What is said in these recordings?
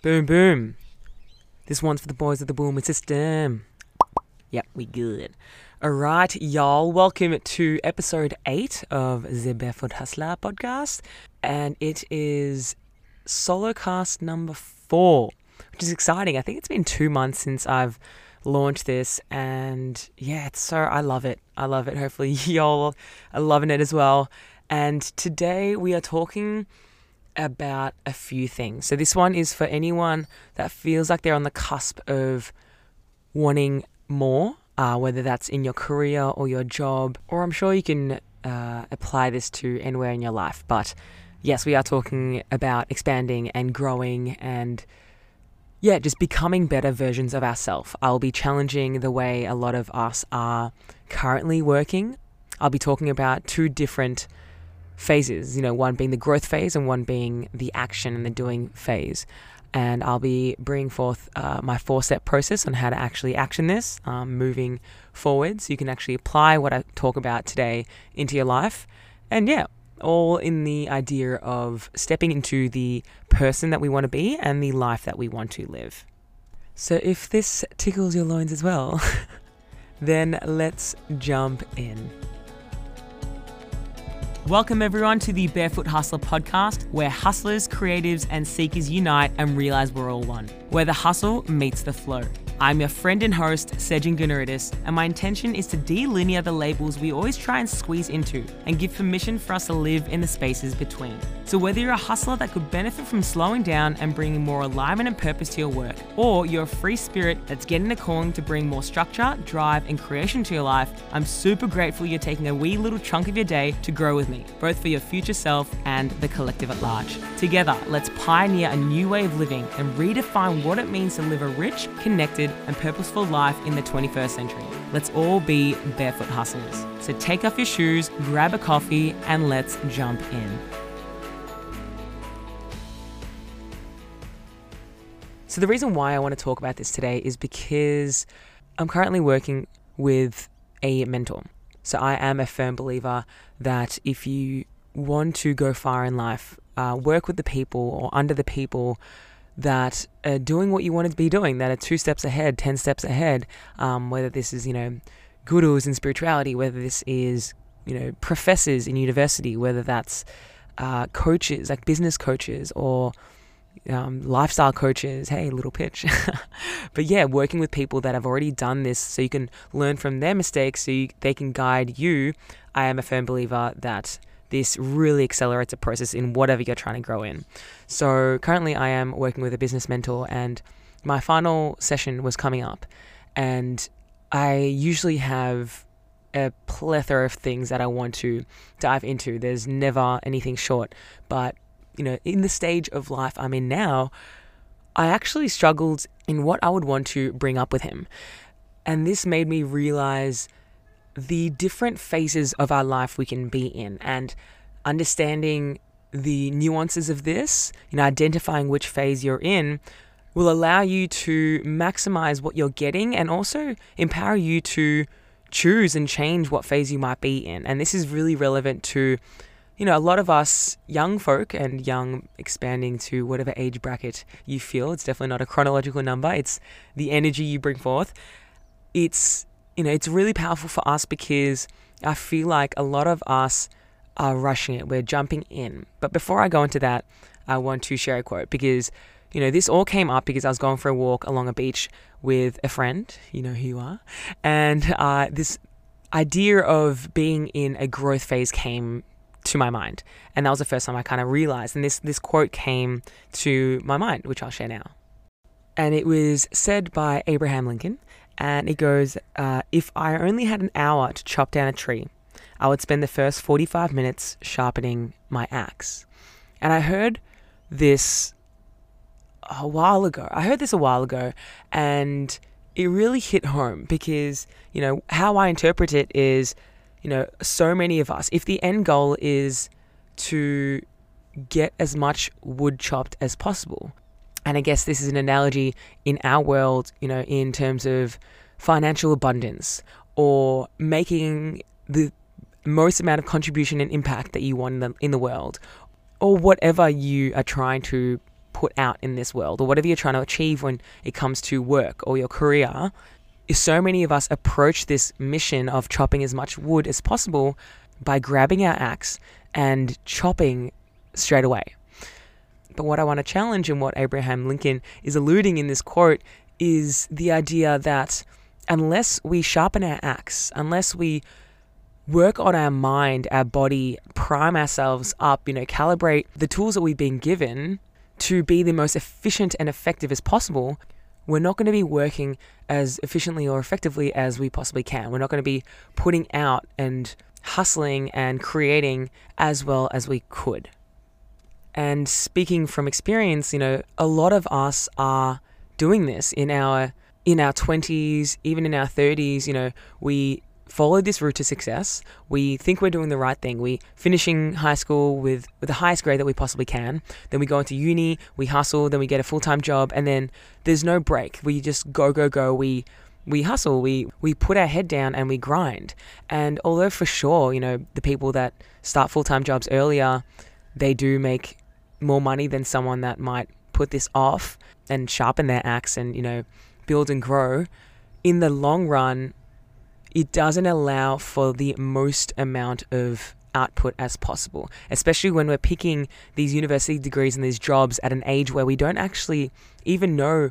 Boom, boom. This one's for the boys of the Boomer System. Yep, we good. All right, y'all. Welcome to episode eight of the Barefoot Hustler podcast, and it is solo cast number four, which is exciting. I think it's been two months since I've launched this, and yeah, it's so I love it. I love it. Hopefully, y'all are loving it as well. And today we are talking about a few things. So this one is for anyone that feels like they're on the cusp of wanting more, uh, whether that's in your career or your job, or I'm sure you can uh, apply this to anywhere in your life. But yes, we are talking about expanding and growing and yeah, just becoming better versions of ourselves. I'll be challenging the way a lot of us are currently working. I'll be talking about two different phases, you know, one being the growth phase and one being the action and the doing phase. And I'll be bringing forth uh, my four step process on how to actually action this um, moving forward. So you can actually apply what I talk about today into your life. And yeah, all in the idea of stepping into the person that we want to be and the life that we want to live. So if this tickles your loins as well, then let's jump in. Welcome, everyone, to the Barefoot Hustler podcast, where hustlers, creatives, and seekers unite and realize we're all one, where the hustle meets the flow. I'm your friend and host, Sejin Gunaridis, and my intention is to delineate the labels we always try and squeeze into and give permission for us to live in the spaces between. So, whether you're a hustler that could benefit from slowing down and bringing more alignment and purpose to your work, or you're a free spirit that's getting a calling to bring more structure, drive, and creation to your life, I'm super grateful you're taking a wee little chunk of your day to grow with me, both for your future self and the collective at large. Together, let's pioneer a new way of living and redefine what it means to live a rich, connected, and purposeful life in the 21st century. Let's all be barefoot hustlers. So take off your shoes, grab a coffee, and let's jump in. So, the reason why I want to talk about this today is because I'm currently working with a mentor. So, I am a firm believer that if you want to go far in life, uh, work with the people or under the people that are doing what you want to be doing, that are two steps ahead, 10 steps ahead, um, whether this is, you know, gurus in spirituality, whether this is, you know, professors in university, whether that's uh, coaches, like business coaches or um, lifestyle coaches. Hey, little pitch. but yeah, working with people that have already done this so you can learn from their mistakes so you, they can guide you. I am a firm believer that this really accelerates a process in whatever you're trying to grow in. So currently, I am working with a business mentor, and my final session was coming up, and I usually have a plethora of things that I want to dive into. There's never anything short, but you know, in the stage of life I'm in now, I actually struggled in what I would want to bring up with him. And this made me realize the different phases of our life we can be in and understanding the nuances of this, you know, identifying which phase you're in will allow you to maximize what you're getting and also empower you to choose and change what phase you might be in. And this is really relevant to, you know, a lot of us young folk and young expanding to whatever age bracket you feel. It's definitely not a chronological number, it's the energy you bring forth. It's you know, it's really powerful for us because I feel like a lot of us are rushing it. We're jumping in. But before I go into that, I want to share a quote because, you know, this all came up because I was going for a walk along a beach with a friend, you know who you are, and uh, this idea of being in a growth phase came to my mind. And that was the first time I kind of realized. And this, this quote came to my mind, which I'll share now. And it was said by Abraham Lincoln and it goes, uh, If I only had an hour to chop down a tree, I would spend the first 45 minutes sharpening my axe. And I heard this a while ago. I heard this a while ago, and it really hit home because, you know, how I interpret it is, you know, so many of us, if the end goal is to get as much wood chopped as possible, and I guess this is an analogy in our world, you know, in terms of financial abundance or making the most amount of contribution and impact that you want in the, in the world or whatever you are trying to put out in this world or whatever you're trying to achieve when it comes to work or your career, so many of us approach this mission of chopping as much wood as possible by grabbing our axe and chopping straight away. But what I want to challenge and what Abraham Lincoln is alluding in this quote is the idea that unless we sharpen our axe, unless we work on our mind, our body, prime ourselves up, you know, calibrate the tools that we've been given to be the most efficient and effective as possible, we're not going to be working as efficiently or effectively as we possibly can. We're not going to be putting out and hustling and creating as well as we could. And speaking from experience, you know, a lot of us are doing this in our in our 20s, even in our 30s, you know, we follow this route to success. We think we're doing the right thing. We finishing high school with, with the highest grade that we possibly can. Then we go into uni, we hustle, then we get a full-time job, and then there's no break. We just go, go, go. We we hustle, we we put our head down and we grind. And although for sure, you know, the people that start full-time jobs earlier, they do make more money than someone that might put this off and sharpen their axe and, you know, build and grow. In the long run, it doesn't allow for the most amount of output as possible, especially when we're picking these university degrees and these jobs at an age where we don't actually even know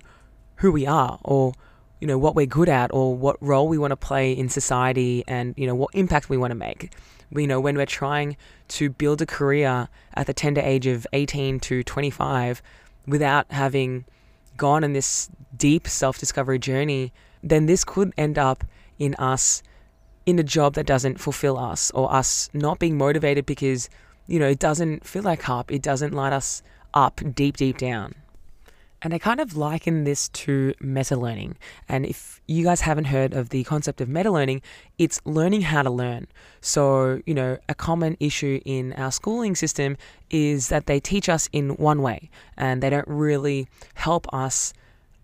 who we are or you know what we're good at or what role we want to play in society and you know what impact we want to make you know when we're trying to build a career at the tender age of 18 to 25 without having gone on this deep self-discovery journey then this could end up in us in a job that doesn't fulfill us or us not being motivated because you know it doesn't feel like harp. It doesn't light us up deep deep down and I kind of liken this to meta learning. And if you guys haven't heard of the concept of meta learning, it's learning how to learn. So, you know, a common issue in our schooling system is that they teach us in one way and they don't really help us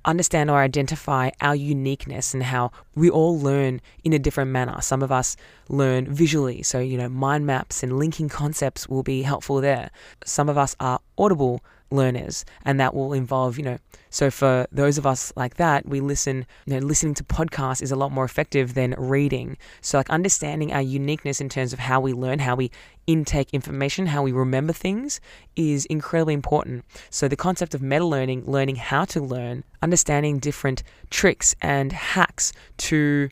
understand or identify our uniqueness and how we all learn in a different manner. Some of us learn visually, so you know, mind maps and linking concepts will be helpful there. Some of us are audible learners and that will involve you know so for those of us like that we listen you know listening to podcasts is a lot more effective than reading. So like understanding our uniqueness in terms of how we learn how we intake information how we remember things is incredibly important. So the concept of meta learning learning how to learn understanding different tricks and hacks to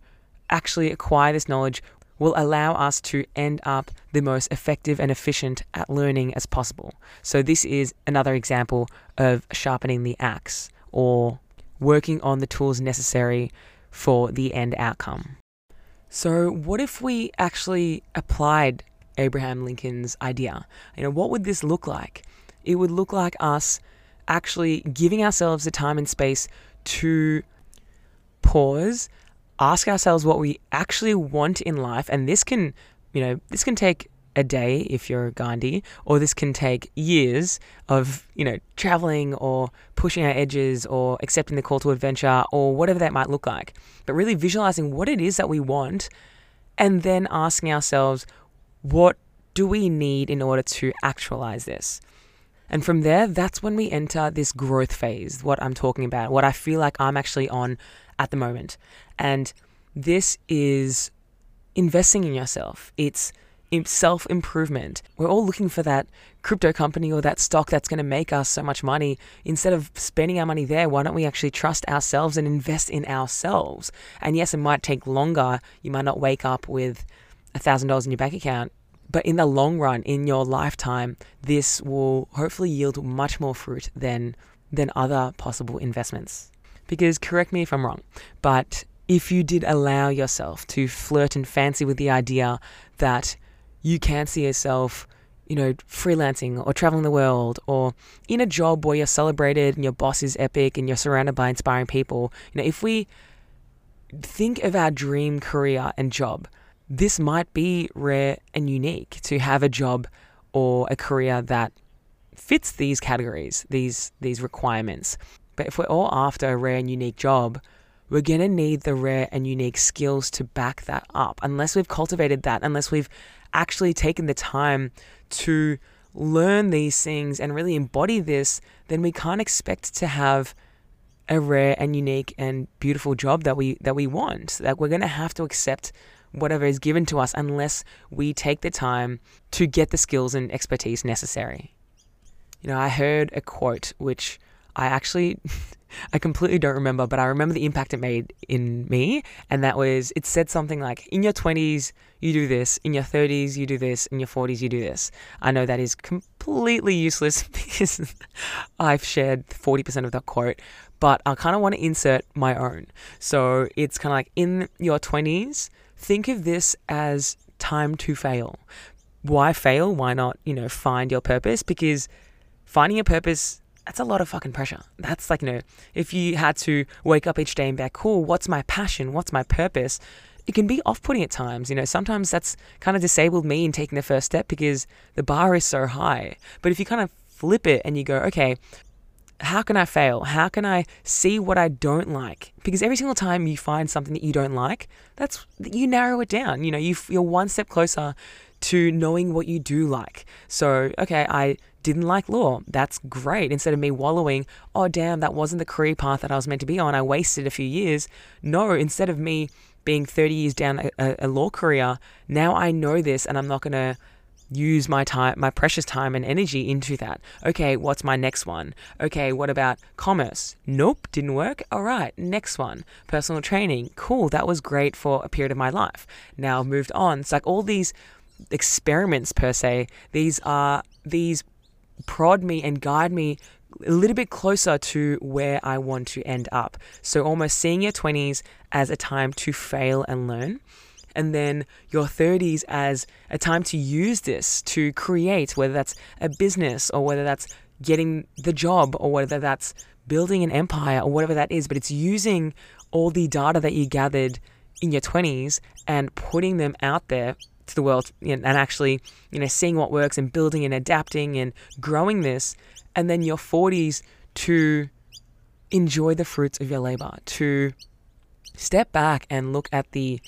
actually acquire this knowledge will allow us to end up the most effective and efficient at learning as possible. So, this is another example of sharpening the axe or working on the tools necessary for the end outcome. So, what if we actually applied Abraham Lincoln's idea? You know, what would this look like? It would look like us actually giving ourselves the time and space to pause ask ourselves what we actually want in life. And this can, you know, this can take a day if you're Gandhi, or this can take years of, you know, traveling or pushing our edges or accepting the call to adventure or whatever that might look like. But really visualizing what it is that we want and then asking ourselves, what do we need in order to actualize this? And from there, that's when we enter this growth phase, what I'm talking about, what I feel like I'm actually on at the moment. And this is investing in yourself. It's self improvement. We're all looking for that crypto company or that stock that's going to make us so much money. Instead of spending our money there, why don't we actually trust ourselves and invest in ourselves? And yes, it might take longer. You might not wake up with $1,000 in your bank account. But in the long run, in your lifetime, this will hopefully yield much more fruit than, than other possible investments. Because correct me if I'm wrong, but if you did allow yourself to flirt and fancy with the idea that you can see yourself, you know, freelancing or traveling the world or in a job where you're celebrated and your boss is epic and you're surrounded by inspiring people, you know, if we think of our dream career and job, this might be rare and unique to have a job or a career that fits these categories, these these requirements. But if we're all after a rare and unique job, we're going to need the rare and unique skills to back that up. Unless we've cultivated that, unless we've actually taken the time to learn these things and really embody this, then we can't expect to have a rare and unique and beautiful job that we that we want. That we're going to have to accept whatever is given to us unless we take the time to get the skills and expertise necessary. You know, I heard a quote which I actually I completely don't remember, but I remember the impact it made in me. And that was, it said something like, in your 20s, you do this, in your 30s, you do this, in your 40s, you do this. I know that is completely useless because I've shared 40% of that quote, but I kind of want to insert my own. So it's kind of like, in your 20s, think of this as time to fail. Why fail? Why not, you know, find your purpose? Because finding a purpose that's a lot of fucking pressure. That's like, you know, if you had to wake up each day and be like, cool, what's my passion? What's my purpose? It can be off putting at times. You know, sometimes that's kind of disabled me in taking the first step because the bar is so high. But if you kind of flip it and you go, okay, how can I fail? How can I see what I don't like? Because every single time you find something that you don't like, that's you narrow it down. You know, you, you're one step closer to knowing what you do like. So, okay, I didn't like law. That's great. Instead of me wallowing, oh, damn, that wasn't the career path that I was meant to be on. I wasted a few years. No, instead of me being 30 years down a, a law career, now I know this and I'm not going to use my time, my precious time and energy into that. Okay, what's my next one? Okay, what about commerce? Nope, didn't work. All right, next one. Personal training. Cool, that was great for a period of my life. Now I've moved on. It's like all these experiments per se. These are these prod me and guide me a little bit closer to where I want to end up. So, almost seeing your 20s as a time to fail and learn, and then your 30s as a time to use this to create, whether that's a business or whether that's getting the job or whether that's building an empire or whatever that is. But it's using all the data that you gathered in your 20s and putting them out there to the world and actually, you know, seeing what works and building and adapting and growing this. And then your 40s to enjoy the fruits of your labor, to step back and look at the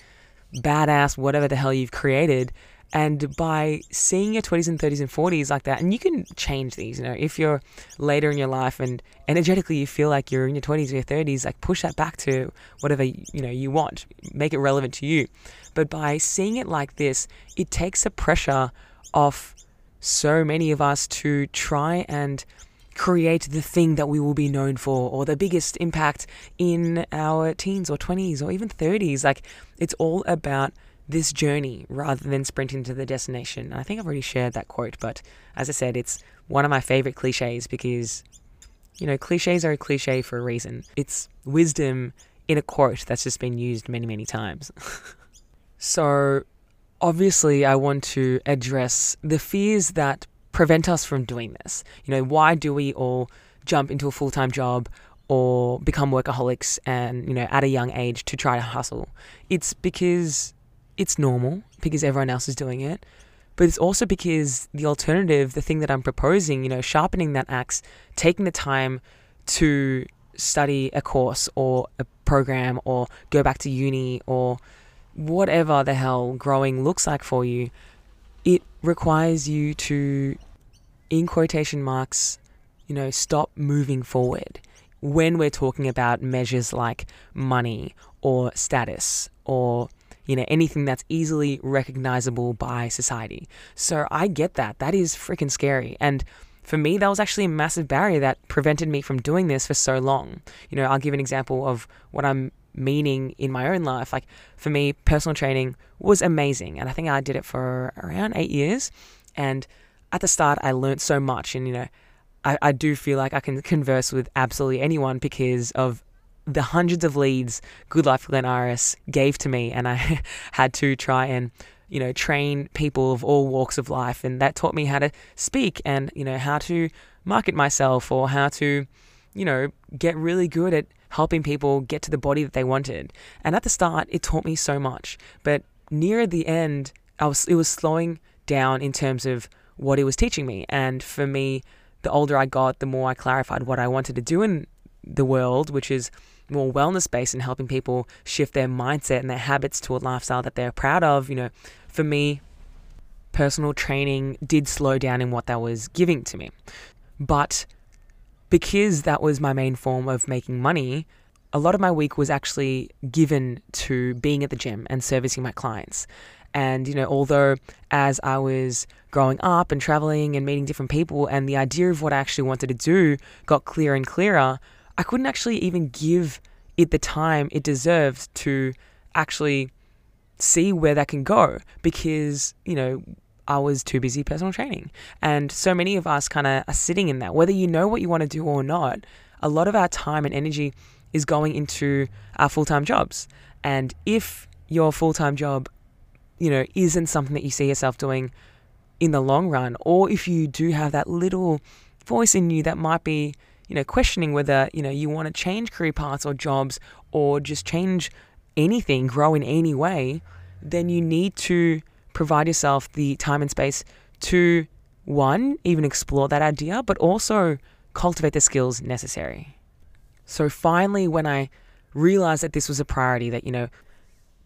badass whatever the hell you've created and by seeing your 20s and 30s and 40s like that, and you can change these, you know, if you're later in your life and energetically you feel like you're in your 20s or your 30s, like push that back to whatever, you know, you want, make it relevant to you. But by seeing it like this, it takes the pressure off so many of us to try and create the thing that we will be known for or the biggest impact in our teens or 20s or even 30s. Like, it's all about this journey rather than sprinting to the destination. I think I've already shared that quote, but as I said, it's one of my favorite cliches because, you know, cliches are a cliche for a reason. It's wisdom in a quote that's just been used many, many times. so, obviously, I want to address the fears that prevent us from doing this. You know, why do we all jump into a full time job or become workaholics and, you know, at a young age to try to hustle? It's because it's normal because everyone else is doing it. But it's also because the alternative, the thing that I'm proposing, you know, sharpening that axe, taking the time to study a course or a program or go back to uni or whatever the hell growing looks like for you, it requires you to, in quotation marks, you know, stop moving forward when we're talking about measures like money or status or you know, anything that's easily recognizable by society. So I get that. That is freaking scary. And for me, that was actually a massive barrier that prevented me from doing this for so long. You know, I'll give an example of what I'm meaning in my own life. Like for me, personal training was amazing. And I think I did it for around eight years. And at the start, I learned so much. And, you know, I, I do feel like I can converse with absolutely anyone because of the hundreds of leads Good Life Glen Iris gave to me, and I had to try and you know train people of all walks of life, and that taught me how to speak and you know how to market myself or how to you know get really good at helping people get to the body that they wanted. And at the start, it taught me so much, but near the end, I was it was slowing down in terms of what it was teaching me, and for me. The older I got, the more I clarified what I wanted to do in the world, which is more wellness based and helping people shift their mindset and their habits to a lifestyle that they're proud of. You know, for me, personal training did slow down in what that was giving to me. But because that was my main form of making money, a lot of my week was actually given to being at the gym and servicing my clients. And, you know, although as I was growing up and traveling and meeting different people, and the idea of what I actually wanted to do got clearer and clearer, I couldn't actually even give it the time it deserves to actually see where that can go because, you know, I was too busy personal training. And so many of us kind of are sitting in that. Whether you know what you want to do or not, a lot of our time and energy is going into our full time jobs. And if your full time job, you know, isn't something that you see yourself doing in the long run, or if you do have that little voice in you that might be, you know, questioning whether, you know, you want to change career paths or jobs or just change anything, grow in any way, then you need to provide yourself the time and space to one, even explore that idea, but also cultivate the skills necessary. So finally, when I realized that this was a priority, that, you know,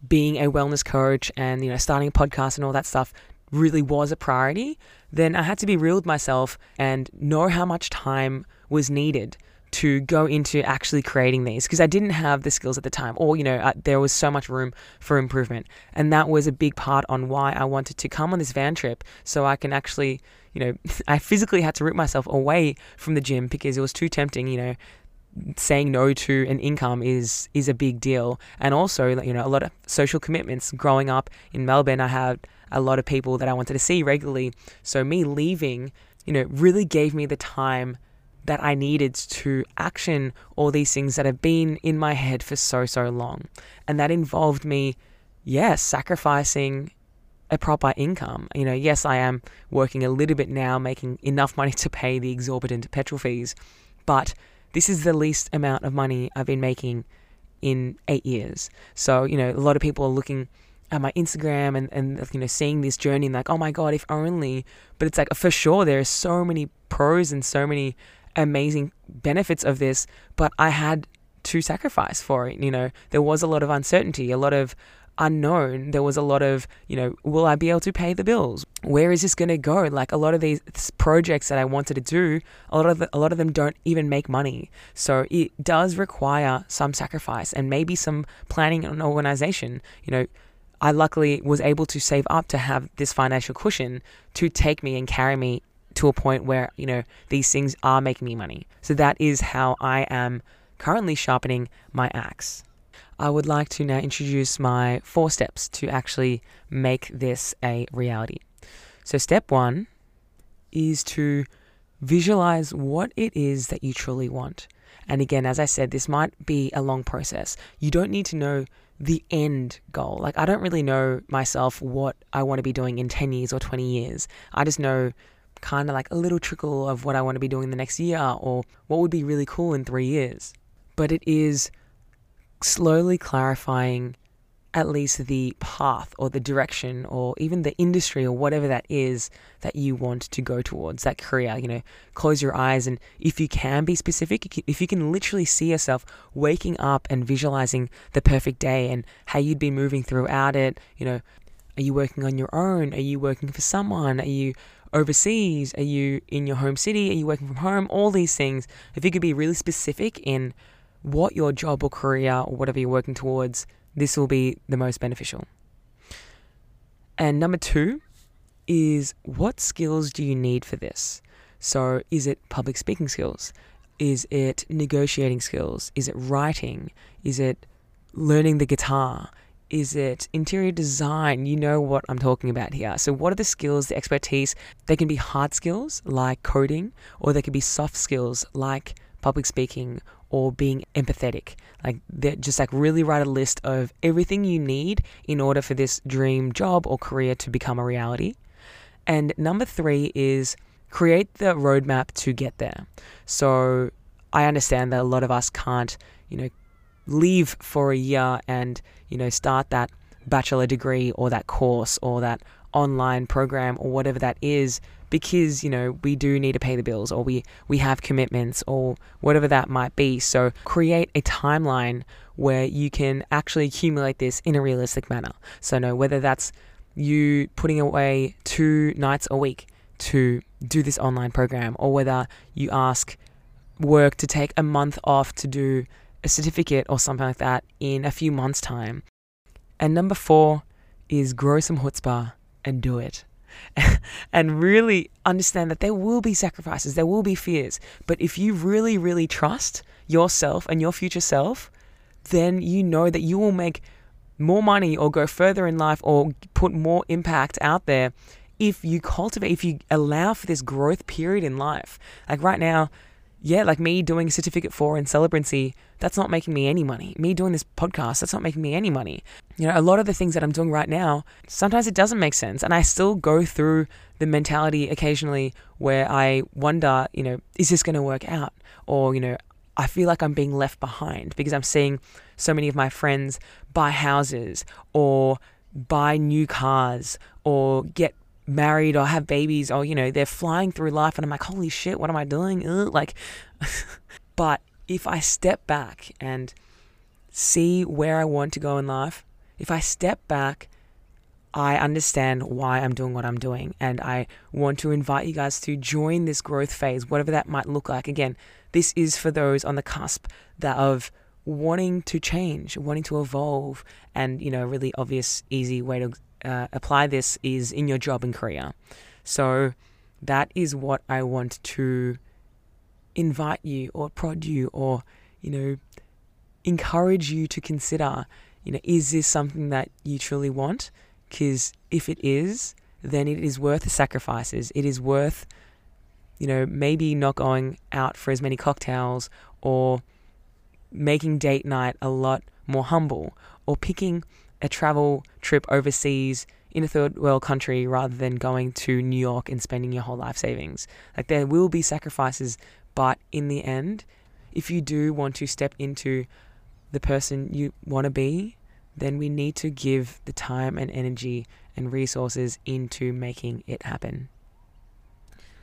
being a wellness coach and, you know, starting a podcast and all that stuff really was a priority, then I had to be real with myself and know how much time was needed to go into actually creating these because I didn't have the skills at the time, or you know, uh, there was so much room for improvement, and that was a big part on why I wanted to come on this van trip so I can actually, you know, I physically had to rip myself away from the gym because it was too tempting, you know. Saying no to an income is is a big deal, and also you know a lot of social commitments. Growing up in Melbourne, I had a lot of people that I wanted to see regularly, so me leaving, you know, really gave me the time that I needed to action all these things that have been in my head for so, so long. And that involved me, yes, sacrificing a proper income. You know, yes, I am working a little bit now, making enough money to pay the exorbitant petrol fees, but this is the least amount of money I've been making in eight years. So, you know, a lot of people are looking at my Instagram and, and you know seeing this journey and like, oh my god, if only. But it's like for sure there are so many pros and so many amazing benefits of this, but I had to sacrifice for it. You know, there was a lot of uncertainty, a lot of unknown. There was a lot of, you know, will I be able to pay the bills? Where is this going to go? Like a lot of these projects that I wanted to do, a lot of the, a lot of them don't even make money. So it does require some sacrifice and maybe some planning and organization. You know, I luckily was able to save up to have this financial cushion to take me and carry me to a point where, you know, these things are making me money. So that is how I am currently sharpening my axe. I would like to now introduce my four steps to actually make this a reality. So, step one is to visualize what it is that you truly want. And again, as I said, this might be a long process. You don't need to know the end goal. Like, I don't really know myself what I want to be doing in 10 years or 20 years. I just know kind of like a little trickle of what I want to be doing the next year or what would be really cool in three years. But it is slowly clarifying at least the path or the direction or even the industry or whatever that is that you want to go towards that career you know. Close your eyes and if you can be specific if you can literally see yourself waking up and visualizing the perfect day and how you'd be moving throughout it you know. Are you working on your own? Are you working for someone? Are you overseas? Are you in your home city? Are you working from home? All these things. If you could be really specific in what your job or career or whatever you're working towards, this will be the most beneficial. And number two is what skills do you need for this? So, is it public speaking skills? Is it negotiating skills? Is it writing? Is it learning the guitar? Is it interior design? You know what I'm talking about here. So, what are the skills, the expertise? They can be hard skills like coding, or they can be soft skills like public speaking or being empathetic. Like, just like really write a list of everything you need in order for this dream job or career to become a reality. And number three is create the roadmap to get there. So, I understand that a lot of us can't, you know, leave for a year and you know start that bachelor degree or that course or that online program or whatever that is because you know we do need to pay the bills or we we have commitments or whatever that might be. So create a timeline where you can actually accumulate this in a realistic manner. So no whether that's you putting away two nights a week to do this online program, or whether you ask work to take a month off to do a certificate or something like that in a few months' time. And number four is grow some chutzpah and do it. and really understand that there will be sacrifices, there will be fears. But if you really, really trust yourself and your future self, then you know that you will make more money or go further in life or put more impact out there if you cultivate, if you allow for this growth period in life. Like right now, yeah, like me doing certificate four in celebrancy, that's not making me any money. Me doing this podcast, that's not making me any money. You know, a lot of the things that I'm doing right now, sometimes it doesn't make sense. And I still go through the mentality occasionally where I wonder, you know, is this going to work out? Or, you know, I feel like I'm being left behind because I'm seeing so many of my friends buy houses or buy new cars or get married or have babies or you know they're flying through life and I'm like holy shit what am I doing? Ugh, like but if I step back and see where I want to go in life if I step back I understand why I'm doing what I'm doing and I want to invite you guys to join this growth phase whatever that might look like. Again this is for those on the cusp that of wanting to change wanting to evolve and you know a really obvious easy way to uh, apply this is in your job and career. So that is what I want to invite you or prod you or, you know, encourage you to consider, you know, is this something that you truly want? Because if it is, then it is worth the sacrifices. It is worth, you know, maybe not going out for as many cocktails or making date night a lot more humble or picking a travel trip overseas in a third world country rather than going to New York and spending your whole life savings. Like there will be sacrifices, but in the end, if you do want to step into the person you want to be, then we need to give the time and energy and resources into making it happen.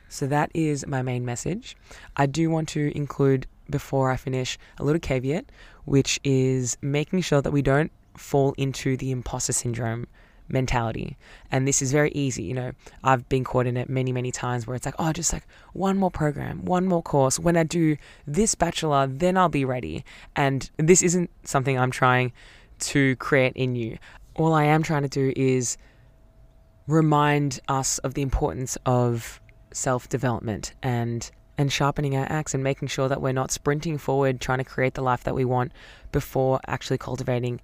So that is my main message. I do want to include before I finish a little caveat, which is making sure that we don't fall into the imposter syndrome mentality. And this is very easy. You know, I've been caught in it many, many times where it's like, oh, just like one more program, one more course. When I do this bachelor, then I'll be ready. And this isn't something I'm trying to create in you. All I am trying to do is remind us of the importance of self development and and sharpening our axe and making sure that we're not sprinting forward trying to create the life that we want before actually cultivating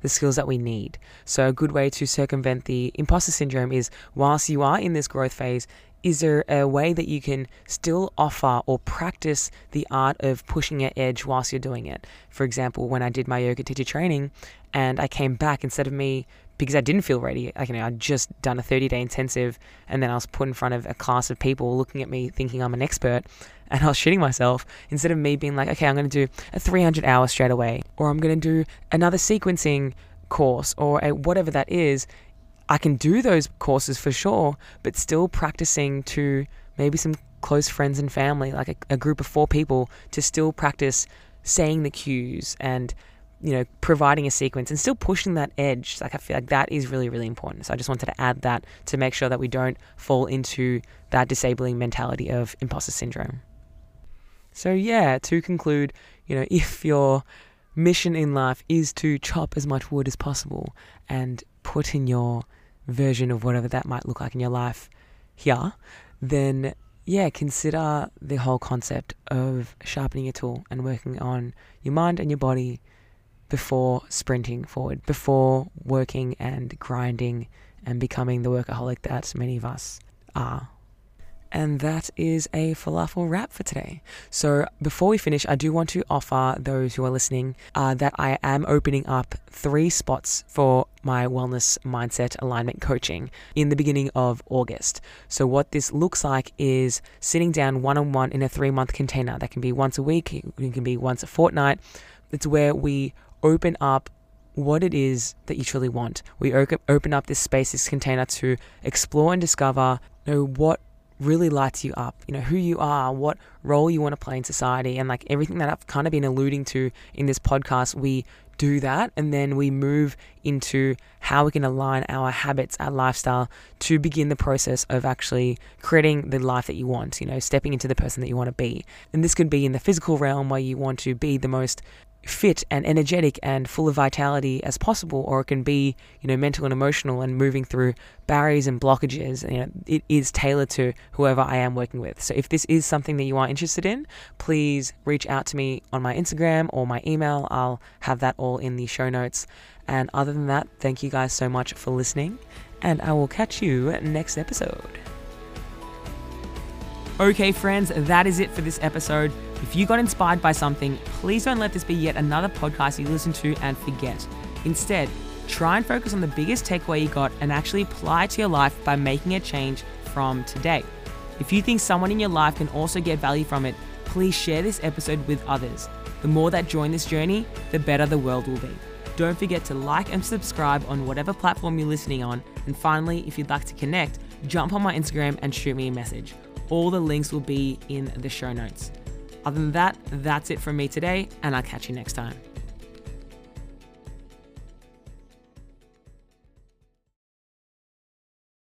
the skills that we need. So, a good way to circumvent the imposter syndrome is whilst you are in this growth phase, is there a way that you can still offer or practice the art of pushing your edge whilst you're doing it? For example, when I did my yoga teacher training and I came back, instead of me, because I didn't feel ready, like, you know, I'd just done a 30 day intensive and then I was put in front of a class of people looking at me thinking I'm an expert and I was shitting myself, instead of me being like, okay, I'm going to do a 300 hour straight away, or I'm going to do another sequencing course, or a, whatever that is, I can do those courses for sure, but still practicing to maybe some close friends and family, like a, a group of four people, to still practice saying the cues and you know, providing a sequence and still pushing that edge. Like I feel like that is really, really important. So I just wanted to add that to make sure that we don't fall into that disabling mentality of imposter syndrome. So, yeah, to conclude, you know, if your mission in life is to chop as much wood as possible and put in your version of whatever that might look like in your life here, then yeah, consider the whole concept of sharpening your tool and working on your mind and your body before sprinting forward, before working and grinding and becoming the workaholic that many of us are. And that is a falafel wrap for today. So, before we finish, I do want to offer those who are listening uh, that I am opening up three spots for my wellness mindset alignment coaching in the beginning of August. So, what this looks like is sitting down one on one in a three month container. That can be once a week, it can be once a fortnight. It's where we open up what it is that you truly want. We open up this space, this container to explore and discover you know, what really lights you up, you know, who you are, what role you want to play in society, and like everything that I've kind of been alluding to in this podcast, we do that. And then we move into how we can align our habits, our lifestyle to begin the process of actually creating the life that you want, you know, stepping into the person that you want to be. And this could be in the physical realm where you want to be the most fit and energetic and full of vitality as possible, or it can be, you know, mental and emotional and moving through barriers and blockages. You know, it is tailored to whoever I am working with. So if this is something that you are interested in, please reach out to me on my Instagram or my email. I'll have that all in the show notes. And other than that, thank you guys so much for listening, and I will catch you next episode. Okay, friends, that is it for this episode. If you got inspired by something, please don't let this be yet another podcast you listen to and forget. Instead, try and focus on the biggest takeaway you got and actually apply it to your life by making a change from today. If you think someone in your life can also get value from it, please share this episode with others. The more that join this journey, the better the world will be. Don't forget to like and subscribe on whatever platform you're listening on. And finally, if you'd like to connect, jump on my Instagram and shoot me a message. All the links will be in the show notes. Other than that, that's it from me today, and I'll catch you next time.